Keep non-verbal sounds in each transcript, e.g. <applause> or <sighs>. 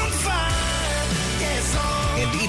and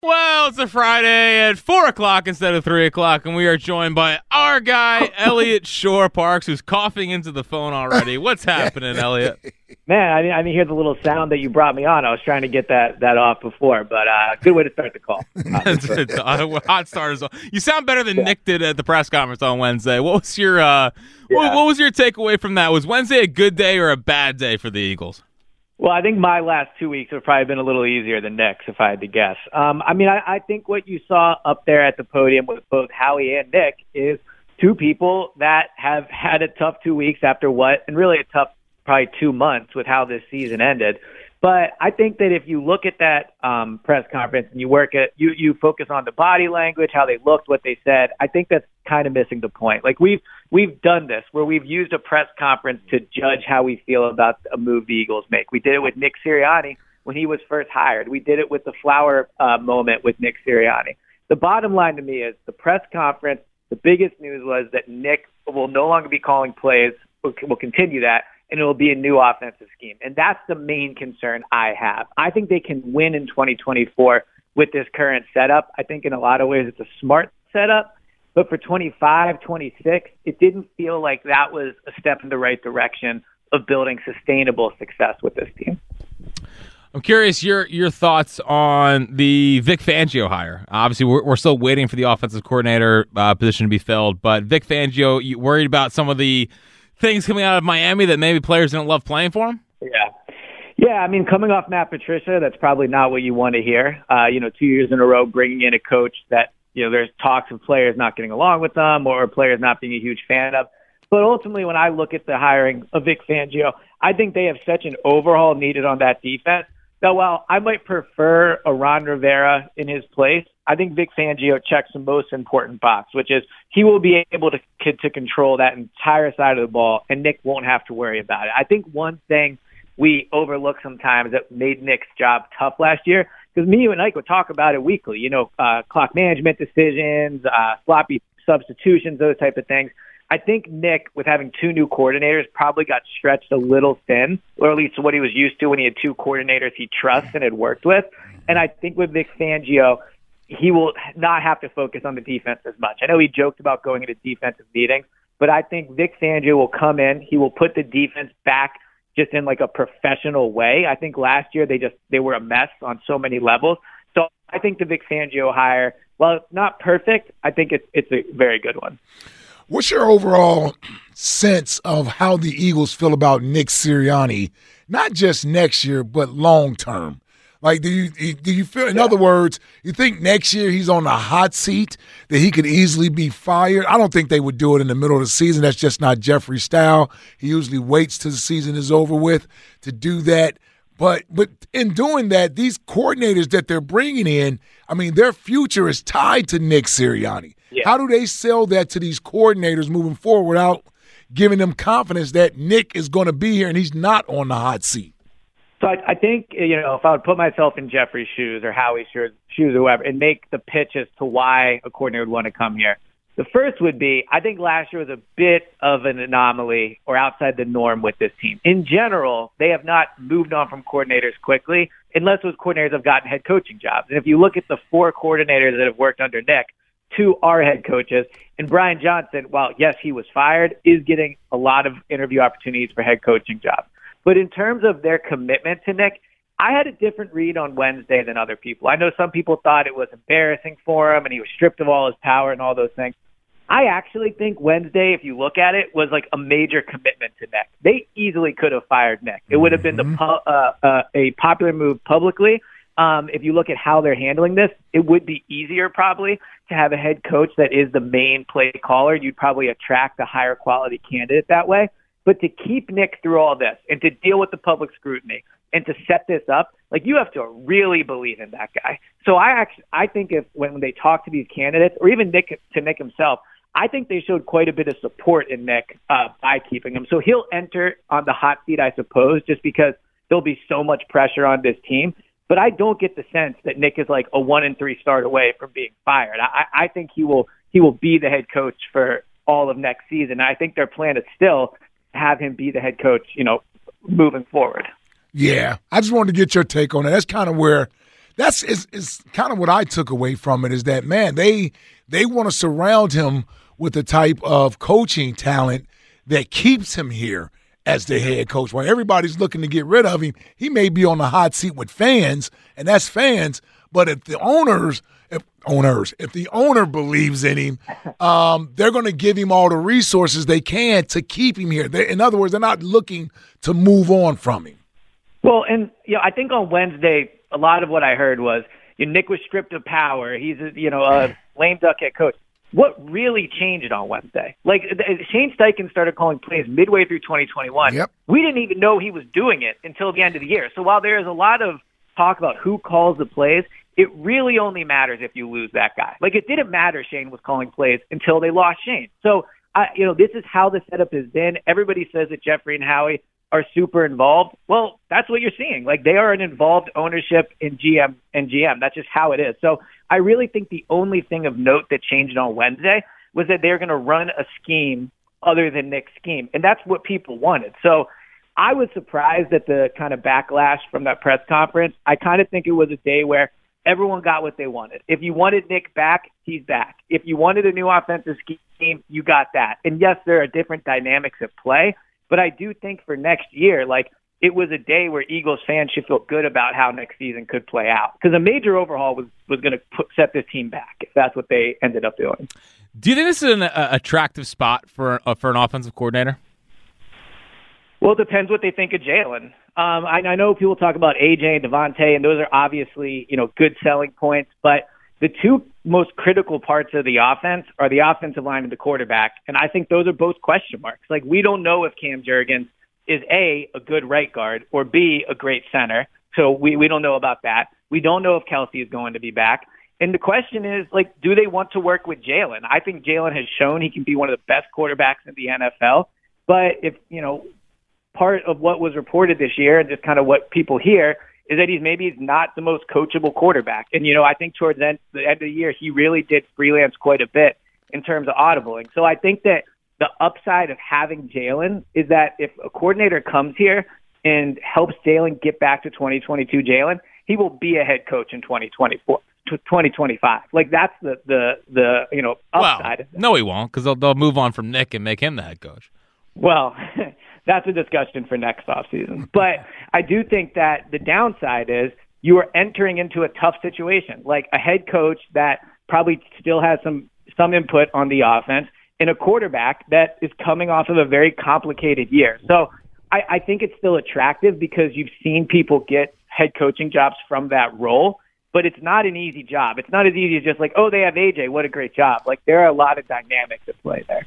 Well, it's a Friday at 4 o'clock instead of 3 o'clock, and we are joined by our guy, <laughs> Eliot Shorr-Parks, who's coughing into the phone already. What's <laughs> happening, Eliot? Man, I didn't, I didn't hear the little sound that you brought me on. I was trying to get that, that off before, but uh, good way to start the call. <laughs> it's hot start as well. You sound better than Nick did at the press conference on Wednesday. What was your uh, what, what was your takeaway from that? Was Wednesday a good day or a bad day for the Eagles? Well, I think my last two weeks have probably been a little easier than Nick's, if I had to guess. Um, I mean, I, I think what you saw up there at the podium with both Howie and Nick is two people that have had a tough two weeks after what, and really a tough probably two months with how this season ended. But I think that if you look at that um, press conference and you work at you you focus on the body language, how they looked, what they said, I think that's kind of missing the point. Like we've we've done this where we've used a press conference to judge how we feel about a move the Eagles make. We did it with Nick Sirianni when he was first hired. We did it with the flower uh, moment with Nick Sirianni. The bottom line to me is the press conference. The biggest news was that Nick will no longer be calling plays. Will, will continue that, and it will be a new offensive scheme. And that's the main concern I have. I think they can win in 2024 with this current setup. I think in a lot of ways it's a smart setup. But for 25, 26, it didn't feel like that was a step in the right direction of building sustainable success with this team. I'm curious your your thoughts on the Vic Fangio hire. Obviously, we're, we're still waiting for the offensive coordinator uh, position to be filled, but Vic Fangio, you worried about some of the things coming out of Miami that maybe players didn't love playing for him? Yeah. Yeah, I mean, coming off Matt Patricia, that's probably not what you want to hear. Uh, you know, two years in a row bringing in a coach that, you know, there's talks of players not getting along with them or players not being a huge fan of. But ultimately, when I look at the hiring of Vic Fangio, I think they have such an overhaul needed on that defense that while I might prefer a Ron Rivera in his place, I think Vic Fangio checks the most important box, which is he will be able to to control that entire side of the ball, and Nick won't have to worry about it. I think one thing we overlook sometimes that made Nick's job tough last year, because me and Ike would talk about it weekly. You know, uh, clock management decisions, uh, sloppy substitutions, those type of things. I think Nick, with having two new coordinators, probably got stretched a little thin, or at least what he was used to when he had two coordinators he trusts and had worked with. And I think with Vic Fangio, he will not have to focus on the defense as much. I know he joked about going into defensive meetings, but I think Vic Fangio will come in. He will put the defense back just in like a professional way. I think last year they just they were a mess on so many levels. So I think the Vic Fangio hire, well, it's not perfect, I think it's it's a very good one. What's your overall sense of how the Eagles feel about Nick Sirianni, not just next year, but long term? Like, do you do you feel? In other words, you think next year he's on the hot seat that he could easily be fired? I don't think they would do it in the middle of the season. That's just not Jeffrey's style. He usually waits till the season is over with to do that. But but in doing that, these coordinators that they're bringing in, I mean, their future is tied to Nick Sirianni. Yeah. How do they sell that to these coordinators moving forward without giving them confidence that Nick is going to be here and he's not on the hot seat? So I, I think you know if I would put myself in Jeffrey's shoes or Howie's shoes, shoes or whoever, and make the pitch as to why a coordinator would want to come here. The first would be I think last year was a bit of an anomaly or outside the norm with this team. In general, they have not moved on from coordinators quickly unless those coordinators have gotten head coaching jobs. And if you look at the four coordinators that have worked under Nick, to our head coaches. And Brian Johnson, while yes, he was fired, is getting a lot of interview opportunities for head coaching jobs. But in terms of their commitment to Nick, I had a different read on Wednesday than other people. I know some people thought it was embarrassing for him and he was stripped of all his power and all those things. I actually think Wednesday, if you look at it, was like a major commitment to Nick. They easily could have fired Nick. It would have been the Mm-hmm. pu- uh, uh, a popular move publicly. Um, if you look at how they're handling this, it would be easier probably to have a head coach that is the main play caller. You'd probably attract a higher quality candidate that way. But to keep Nick through all this and to deal with the public scrutiny and to set this up, like you have to really believe in that guy. So I actually, I think if when they talk to these candidates or even Nick to Nick himself, I think they showed quite a bit of support in Nick uh, by keeping him. So he'll enter on the hot seat, I suppose, just because there'll be so much pressure on this team. But I don't get the sense that Nick is like a one and three start away from being fired. I, I think he will he will be the head coach for all of next season. I think their plan is still have him be the head coach, you know, moving forward. Yeah, I just wanted to get your take on it. That's kind of where that's is is kind of what I took away from it is that man they they want to surround him with the type of coaching talent that keeps him here as the head coach. While everybody's looking to get rid of him, he may be on the hot seat with fans, and that's fans. But if the owners, owners, if the owner believes in him, um, they're going to give him all the resources they can to keep him here. they in other words, they're not looking to move on from him. Well, and you know, I think on Wednesday, a lot of what I heard was you know, Nick was stripped of power. He's a, you know a lame duck head coach. What really changed on Wednesday? Like Shane Steichen started calling plays midway through 2021. Yep. We didn't even know he was doing it until the end of the year. So while there is a lot of talk about who calls the plays, it really only matters if you lose that guy. Like it didn't matter Shane was calling plays until they lost Shane. So I, you know, this is how the setup has been. Everybody says that Jeffrey and Howie are super involved. Well, that's what you're seeing. Like they are an involved ownership in GM and GM. That's just how it is. So I really think the only thing of note that changed on Wednesday was that they're going to run a scheme other than Nick's scheme, and that's what people wanted. So I was surprised at the kind of backlash from that press conference. I kind of think it was a day where everyone got what they wanted. If you wanted Nick back, he's back. If you wanted a new offensive scheme, you got that. And yes, there are different dynamics at play, but I do think for next year, like it was a day where Eagles fans should feel good about how next season could play out because a major overhaul was was going to set this team back if that's what they ended up doing. Do you think this is an uh, attractive spot for uh, for an offensive coordinator? Well, it depends what they think of Jalen. Um, I, I know people talk about AJ and Devontae, and those are obviously you know good selling points, but the two most critical parts of the offense are the offensive line and the quarterback, and I think those are both question marks. Like we don't know if Cam Jurgens is a a good right guard or b a great center, so we we don't know about that. We don't know if Kelce is going to be back. And the question is, like, do they want to work with Jalen? I think Jalen has shown he can be one of the best quarterbacks in the NFL. But if, you know, part of what was reported this year and just kind of what people hear is that he's maybe not the most coachable quarterback. And, you know, I think towards the end, the end of the year, he really did freelance quite a bit in terms of audibling. So I think that the upside of having Jalen is that if a coordinator comes here and helps Jalen get back to 2022 Jalen, he will be a head coach in 2024. 2025. Like that's the the the you know upside. Well, no, he won't because they'll they'll move on from Nick and make him the head coach. Well, <laughs> that's a discussion for next offseason. <laughs> But I do think that the downside is you are entering into a tough situation, like a head coach that probably still has some some input on the offense, and a quarterback that is coming off of a very complicated year. So I, I think it's still attractive because you've seen people get head coaching jobs from that role but it's not an easy job. It's not as easy as just like, oh, they have AJ. What a great job. Like there are a lot of dynamics at play there.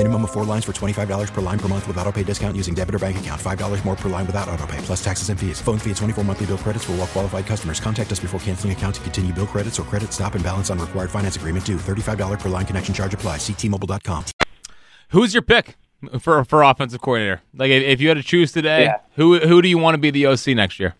Minimum of four lines for $25 per line per month with auto pay discount using debit or bank account. $5 more per line without auto pay, plus taxes and fees. Phone fee at 24 monthly bill credits for all well qualified customers. Contact us before canceling account to continue bill credits or credit stop and balance on required finance agreement due. $35 per line connection charge apply. Ctmobile.com. Who's your pick for for offensive coordinator? Like, if, if you had to choose today, Yeah. who who do you want to be the OC next year?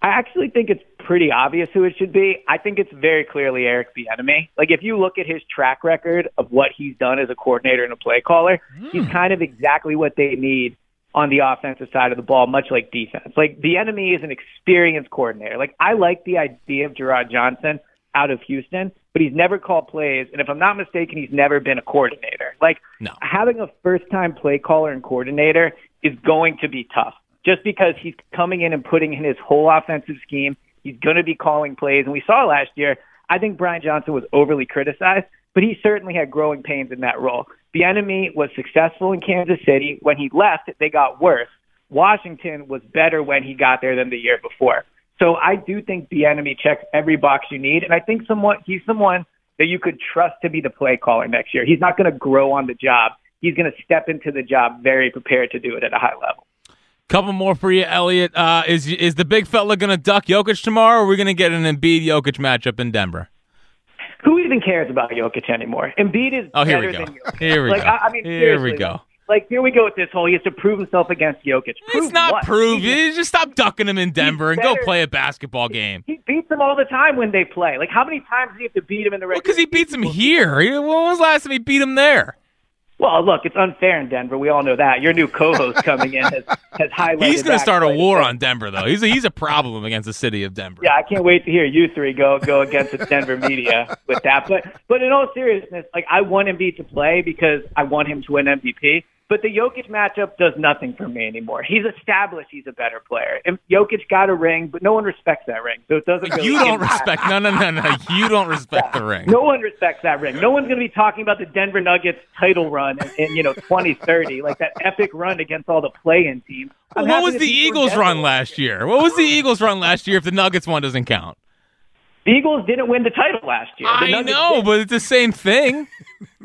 I actually think it's pretty obvious who it should be. I think it's very clearly Eric Bieniemy. Like if you look at his track record of what he's done as a coordinator and a play caller, hmm. he's kind of exactly what they need on the offensive side of the ball, much like defense. Like Bieniemy is an experienced coordinator. Like I like the idea of Jerrod Johnson out of Houston, but he's never called plays, and if I'm not mistaken, he's never been a coordinator. Like No. having a first-time play caller and coordinator is going to be tough, just because he's coming in and putting in his whole offensive scheme. He's going to be calling plays, and we saw last year. I think Brian Johnson was overly criticized, but he certainly had growing pains in that role. Bieniemy was successful in Kansas City. When he left, they got worse. Washington was better when he got there than the year before. So I do think Bieniemy checks every box you need, and I think someone he's someone that you could trust to be the play caller next year. He's not going to grow on the job. He's going to step into the job very prepared to do it at a high level. Couple more for you, Eliot. Uh, is is the big fella going to duck Jokic tomorrow, or are we going to get an Embiid Jokic matchup in Denver? Who even cares about Jokic anymore? Embiid is Oh, here we go. than Jokic. Here we like, go. I, I mean, Here we go. Like here we go with this whole. He has to prove himself against Jokic. Prove It's not what? prove. He, just stop ducking him in Denver and go play a basketball game. he beats them all the time when they play. Like how many times do you have to beat him in the regular? Because he beats him here. He- When was the last time he beat him there? Well, look, it's unfair in Denver. We all know that. Your new co-host coming in has has highlighted. He's going to start a war on Denver, though. He's a, he's a problem against the city of Denver. Yeah, I can't wait to hear you three go go against the Denver media with that. But but in all seriousness, like I want Embiid to play because I want him to win MVP. But the Jokic matchup does nothing for me anymore. He's established he's a better player. And Jokic got a ring, but no one respects that ring, so it doesn't. Really You don't impact- respect. No, no, no, no. You don't respect the ring. No one respects that ring. No one's going to be talking about the Denver Nuggets title run in, in you know 2030, <laughs> like that epic run against all the play-in teams. I'm what was the see you in Eagles run last year? What was the Eagles run last year if the Nuggets one doesn't count? The Eagles didn't win the title last year. I know, did. but it's the same thing. <laughs>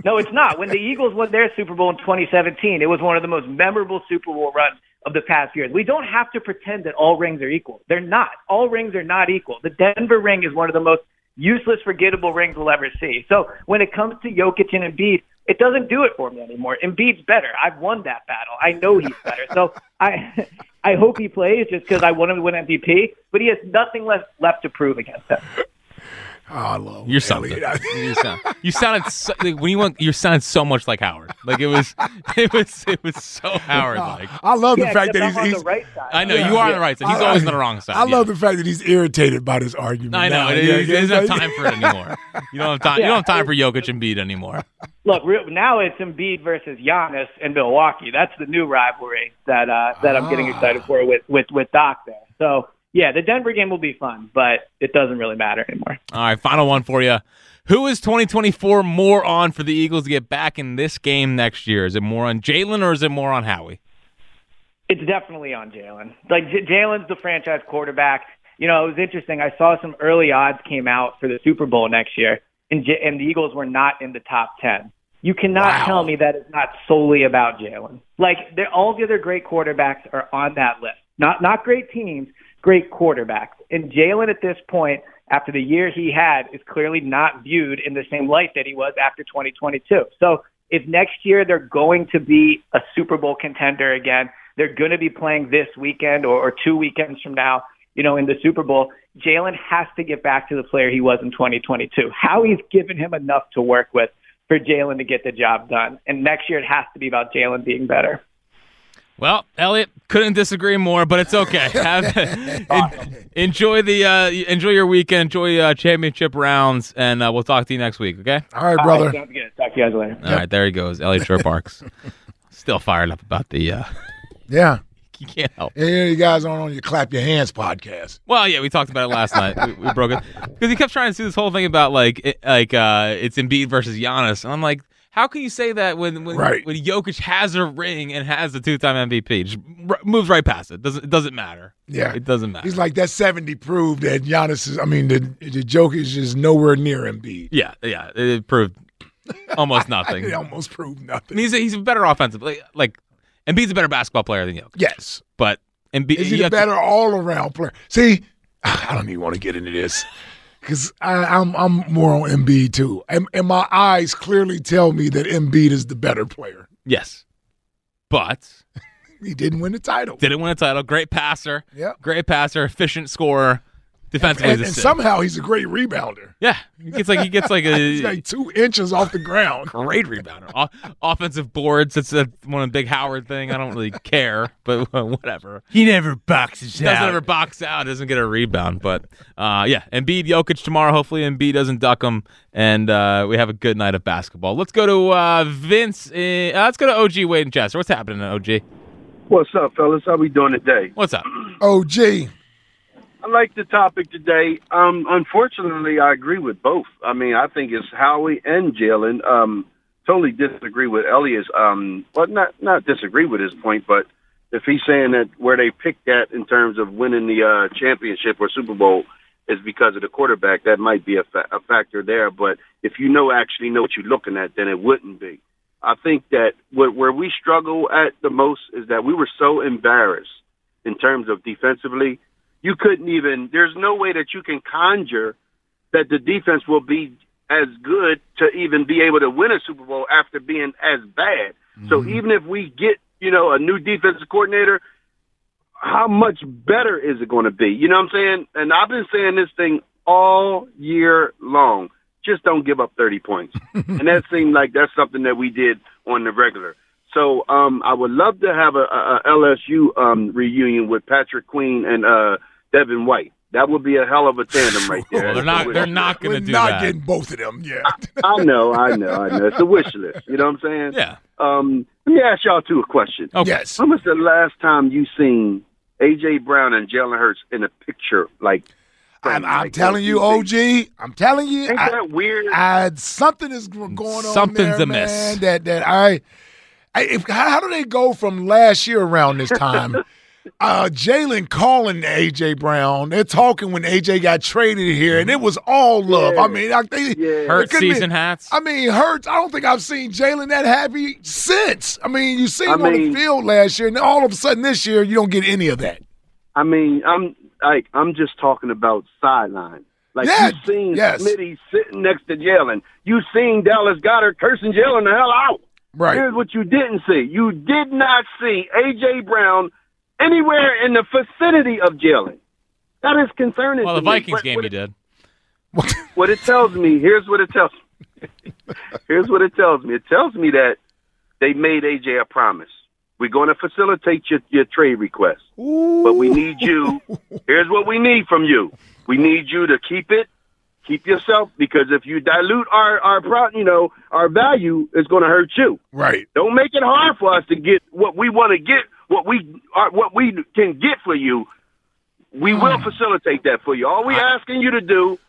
No, it's not. When the Eagles won their Super Bowl in 2017, it was one of the most memorable Super Bowl runs of the past years. We don't have to pretend that all rings are equal. They're not. All rings are not equal. The Denver ring is one of the most useless, forgettable rings we'll ever see. So when it comes to Jokic and Embiid, it doesn't do it for me anymore. Embiid's better. I've won that battle. I know he's better. So I, <laughs> I hope he plays just because I want him to win MVP. But he has nothing left left to prove against them. Oh, I love You're something. <laughs> you, sound, you sounded so, like, when you went. You sounded so much like Howard. Like it was. <laughs> It was. It was so Howard. Like I love the Yeah, fact that I'm he's, on he's the right side. I know you are on the right side. He's I- always on the wrong side. I yeah. love the fact that he's irritated by this argument. I know. now. It, Yeah, it, there's no time for it anymore. You don't have time. You don't have time for Jokic and Embiid anymore. Look, re- now it's Embiid versus Giannis in Milwaukee. That's the new rivalry that uh, that I'm getting excited for with with with Doc there. So yeah, the Denver game will be fun, but it doesn't really matter anymore. All right, final one for you. Who is 2024 more on for the Eagles to get back in this game next year? Is it more on Jalen or is it more on Howie? It's definitely on Jalen. Like J- Jalen's the franchise quarterback. You know, it was interesting. I saw some early odds came out for the Super Bowl next year, and J- and the Eagles were not in the top ten. You cannot Wow. tell me that it's not solely about Jalen. Like all the other great quarterbacks are on that list. Not not great teams, great quarterbacks. And Jalen at this point, after the year he had, is clearly not viewed in the same light that he was after 2022. So if next year they're going to be a Super Bowl contender again, they're going to be playing this weekend or, or two weekends from now, you know, in the Super Bowl. Jalen has to get back to the player he was in 2022. Howie's given him enough to work with for Jalen to get the job done. And next year it has to be about Jalen being better. Well, Eliot couldn't disagree more, but it's okay. <laughs> Have, <laughs> en- enjoy the uh, enjoy your weekend, enjoy uh, championship rounds, and uh, we'll talk to you next week. Okay. All right, brother. sounds good. Talk to you guys later. All right, there he goes, Eliot Shorr-Parks. <laughs> Still fired up about the. Uh, Yeah. you can't help. And here you guys aren't on your clap your hands podcast. Well, yeah, we talked about it last night. We, we broke it because he kept trying to do this whole thing about like it, like uh, it's Embiid versus Giannis, and I'm like, how can you say that when when, Right. when Jokic has a ring and has the two time MVP, just r- moves right past it. Doesn't it doesn't matter. Yeah. it doesn't matter. He's like that 70 proved that Giannis is I mean the the joke is just nowhere near Embiid. yeah, yeah, it proved almost <laughs> nothing. It almost proved nothing. he's a, he's a better offensive like, like Embiid's a better basketball player than Jokic, Yes. but Embiid Is he to- better all around player? See, <sighs> I don't even want to get into this because I'm I'm more on Embiid too, and, and my eyes clearly tell me that Embiid is the better player. yes, but <laughs> He didn't win the title, didn't win a title. Great passer, Yeah. great passer, efficient scorer. Defensively, and, he's a and somehow he's a great rebounder. Yeah, he gets like he gets like <laughs> He's a like two inches off the ground. great rebounder. O- offensive boards. It's a, one of the big Howard thing. I don't really care, but <laughs> whatever. He never boxes Doesn't out. ever box out. Doesn't get a rebound. But uh, yeah, Embiid, Jokic tomorrow. Hopefully, Embiid doesn't duck him, and uh, we have a good night of basketball. Let's go to uh, Vince. In, uh, let's go to OG Wade and Chester. What's happening, OG? What's up, fellas? How we doing today? What's up? Oh, gee. I like the topic today. Um, unfortunately, I agree with both. I mean, I think it's Howie and Jalen. Um, totally disagree with Elias. Um, well, not not disagree with his point, but if he's saying that where they picked that in terms of winning the uh, championship or Super Bowl is because of the quarterback, that might be a, fa- a factor there. But if you know actually know what you're looking at, then it wouldn't be. I think that what, where we struggle at the most is that we were so embarrassed in terms of defensively. You couldn't even. There's no way that you can conjure that the defense will be as good to even be able to win a Super Bowl after being as bad. So even if we get, you know, a new defensive coordinator, how much better is it going to be? You know what I'm saying? And I've been saying this thing all year long. Just don't give up 30 points. <laughs> and that seemed like that's something that we did on the regular. So um, I would love to have a, a, a LSU um, reunion with Patrick Queen and uh, Devin White. That would be a hell of a tandem right there. <laughs> Well, they're not. They're not going We're to do not that. getting both of them. Yeah. <laughs> I know, I know, I know. It's a wish list. You know what I'm saying? Yeah. Um, let me ask y'all two a question. Okay. Yes. When was the last time you seen AJ Brown and Jalen Hurts in a picture like? I'm, I'm like telling you, OG. OG. I'm telling you, Ain't I, that weird? I, something is going on. Something's there, amiss. man, That that I, I if, how, how do they go from last year around this time? Uh, Jalen calling AJ Brown. They're talking when AJ got traded here, and it was all love. I mean, I think Yeah. Hurt it couldn't be- season hats. I mean, Hurts. I don't think I've seen Jalen that happy since. I mean, you seen I him on the field last year, and all of a sudden this year you don't get any of that. I mean, I'm like I'm just talking about sideline. Like Yeah, you seen yes. Smitty sitting next to Jalen. You've seen Dallas Goedert cursing Jalen the hell out. Right. Here's what you didn't see. You did not see AJ Brown anywhere in the vicinity of Jalen. That is concerning. well, the. Vikings What- game what you did. What it tells me. Here's what it tells me. <laughs> here's what it tells me. It tells me that they made AJ a promise. We're going to facilitate your, your trade request, Ooh. but we need you. Here's what we need from you. We need you to keep it, keep yourself, because if you dilute our our pro, you know our value, it's going to hurt you. Right. Don't make it hard for us to get what we want to get, what we are, what we can get for you. We will Hmm. facilitate that for you. All we asking you to do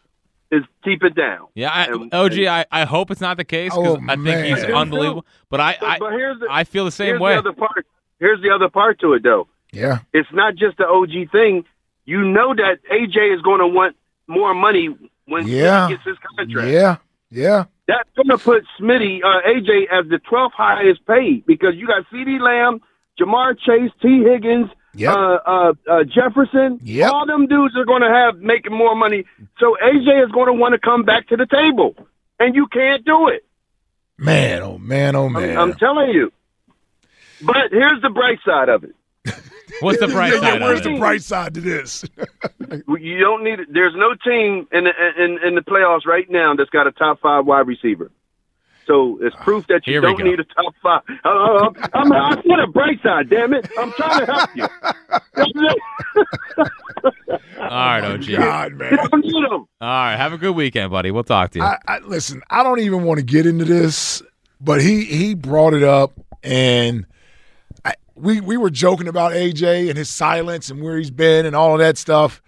is keep it down. Yeah, I, And- OG. I, I hope it's not the case because Oh, I think man. he's unbelievable. But I But, I, but here's the, I feel the same here's way. The other part. Here's the other part to it, though. Yeah. It's not just the OG thing. You know that AJ is going to want more money when Yeah. he gets his contract. Yeah. Yeah. That's going to put Smitty, uh, AJ, as the 12th highest paid because you got CeeDee Lamb, Ja'Marr Chase, Tee Higgins, Yep. uh, uh, uh, Jefferson. Yep. All them dudes are going to have making more money. So AJ is going to want to come back to the table, and you can't do it. Man, oh man, oh man. I'm, I'm telling you. But here's the bright side of it. <laughs> What's the bright Yeah, side? Where's the bright side to this? <laughs> You don't need it. There's no team in the in in the playoffs right now that's got a top five wide receiver. So it's proof that you Here don't need a top five. Uh, I'm, I'm, I see the bright side, damn it. I'm trying to help you. <laughs> All right, OG. God, man. You don't need 'em. All right, have a good weekend, buddy. We'll talk to you. I, I listen. I don't even want to get into this, but he he brought it up, and I, we we were joking about AJ and his silence and where he's been and all of that stuff.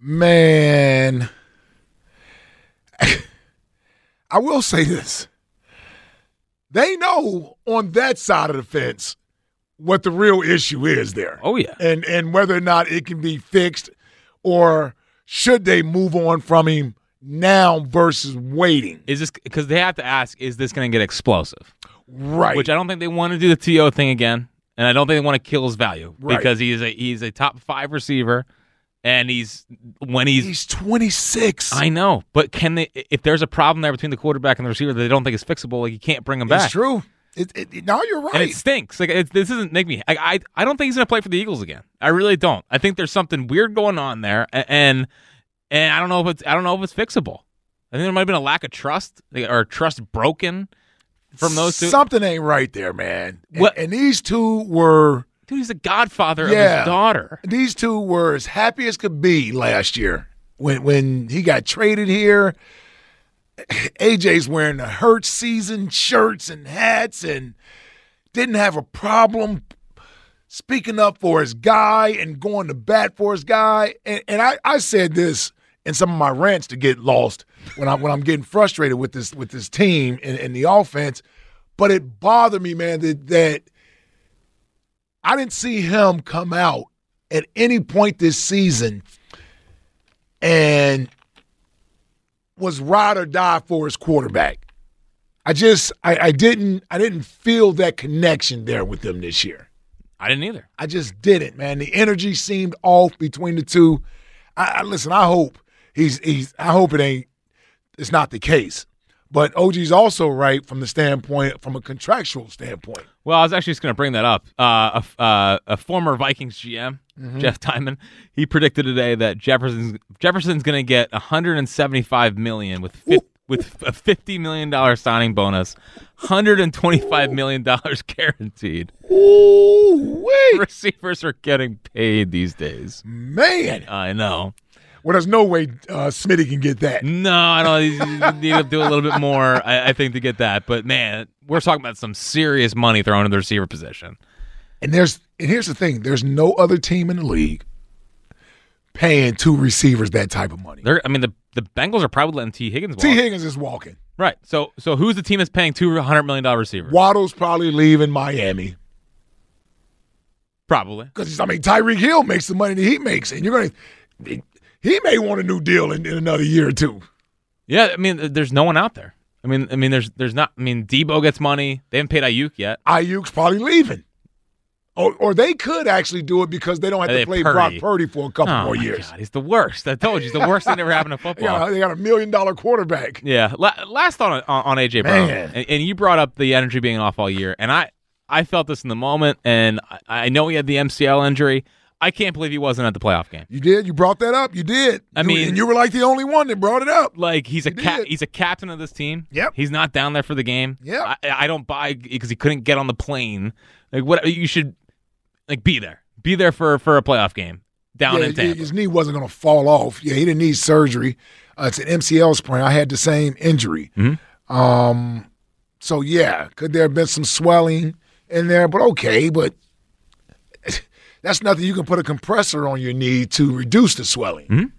Man, <laughs> I will say this: they know on that side of the fence what the real issue is there. Oh yeah, and and whether or not it can be fixed, or should they move on from him now versus waiting? Is this because they have to ask? Is this going to get explosive? Right. Which I don't think they want to do the To thing again, and I don't think they want to kill his value Right. because he's a he's a top five receiver, and he's when he's he's twenty six. I know, but can they? If there's a problem there between the quarterback and the receiver that they don't think is fixable, like you can't bring him back. It's true. It, it, no, you're right. And it stinks. Like it, this doesn't make me. I, I I don't think he's going to play for the Eagles again. I really don't. I think there's something weird going on there, and and I don't know if it's I don't know if it's fixable. I think there might have been a lack of trust or trust broken from those two. Something ain't right there, man. And, What- and these two were Dude, he's the godfather yeah, of his daughter. These two were as happy as could be last year when when he got traded here. AJ's wearing the hurt season shirts and hats and didn't have a problem speaking up for his guy and going to bat for his guy. And, and I, I said this in some of my rants to get lost when I when I'm getting frustrated with this with this team and, and the offense. But it bothered me, man, that that I didn't see him come out at any point this season and was ride or die for his quarterback. I just I, I didn't I didn't feel that connection there with them this year. I didn't either. I just didn't, man. The energy seemed off between the two. I, I listen. I hope he's he's. I hope it ain't. It's not the case. But OG's also right from the standpoint, from a contractual standpoint. Well, I was actually just going to bring that up. Uh, a, uh, a former Vikings GM, Mhm. Jeff Diamond, he predicted today that Jefferson's Jefferson's going to get 175 million with with a 50 million dollar signing bonus, 125 million dollars <laughs> guaranteed. Ooh, wait, Receivers are getting paid these days. man. I know. Well, there's no way uh, Smitty can get that. No, I don't. Need to do a little bit more, I, I think, to get that. But man, we're talking about some serious money thrown in the receiver position. And there's and here's the thing: there's no other team in the league paying two receivers that type of money. They're, I mean, the the Bengals are probably letting Tee Higgins walk. Tee Higgins is walking. Right. So so who's the team that's paying two hundred million dollar receivers? Waddle's probably leaving Miami Probably. because I mean Tyreek Hill makes the money that he makes, and you're gonna he may want a new deal in, in another year or two. Yeah, I mean, there's no one out there. I mean, I mean, there's there's not. I mean, Deebo gets money. They haven't paid Aiyuk yet. Aiyuk's probably leaving. Or, or they could actually do it because they don't have They to play Purdy. Brock Purdy for a couple oh more my years. God, he's the worst. I told you, he's the worst thing that ever happened <laughs> to football. got, they got a million dollar quarterback. Yeah. La- last on on, on AJ Brown, and, and you brought up the energy being off all year, and I I felt this in the moment, and I, I know he had the MCL injury. I can't believe he wasn't at the playoff game. You did. You brought that up. You did. I You- mean- and you were like the only one that brought it up. Like he's a You cap, did. he's a captain of this team. Yep. He's not down there for the game. Yeah. I, I don't buy because he couldn't get on the plane. Like what you should like be there, be there for for a playoff game down yeah, in Tampa. his knee wasn't going to fall off. Yeah, he didn't need surgery. Uh, it's an MCL sprain. I had the same injury. Mhm. Um, so yeah, could there have been some swelling in there? But okay, but that's nothing you can put a compressor on your knee to reduce the swelling. Mhm.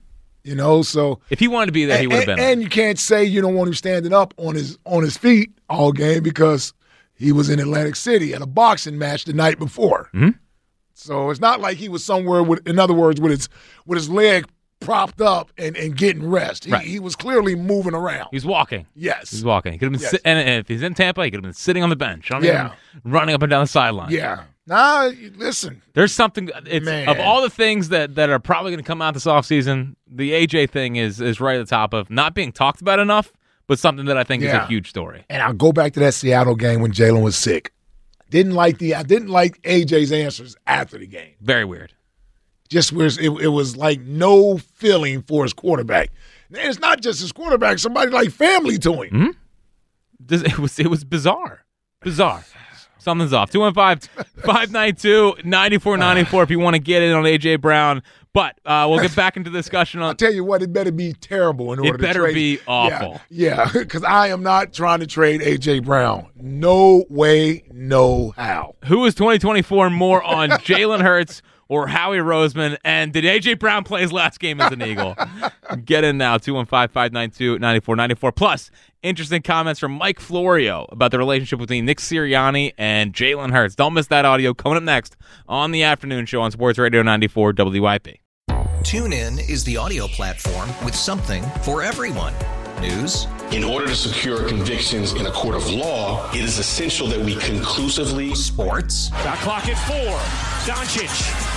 You know, so If he wanted to be there, he would have been. and you can't say you don't want him standing up on his on his feet all game because he was in Atlantic City at a boxing match the night before. Mhm. So it's not like he was somewhere with, in other words, with his with his leg propped up and, and getting rest. He, Right. he was clearly moving around. He's walking. Yes. He's walking. He could have been, Yes. sit- and if he's in Tampa, he could have been sitting on the bench. Yeah. running up and down the sideline. Yeah. Nah, you- listen. There's something. Of all the things that, that are probably going to come out this offseason, the AJ thing is is right at the top of not being talked about enough, but something that I think is a huge story. And I'll go back to that Seattle game when Jalen was sick. Didn't like the I didn't like AJ's answers after the game. Very weird. just was it, it was like no feeling for his quarterback. And it's not just his quarterback; somebody like family to him. Mhm. It was it was bizarre, bizarre. Something's off. 215-592-9494 if you want to get in on AJ Brown. But uh, we'll get back into discussion on. <laughs> I'll tell you what, it better be terrible in order It to better trade- be awful. Yeah, <laughs> because I am not trying to trade AJ Brown. No way, no how. Who is 2024 more on <laughs> Jalen Hurts or Howie Roseman? And did AJ Brown play his last game as an Eagle? <laughs> Get in now, 215-592-9494. Plus, interesting comments from Mike Florio about the relationship between Nick Sirianni and Jalen Hurts. Don't miss that audio coming up next on the afternoon show on Sports Radio 94 WIP. TuneIn is the audio platform with something for everyone. News. In order to secure convictions in a court of law, it is essential that we conclusively. Sports. Shot clock at four. Doncic.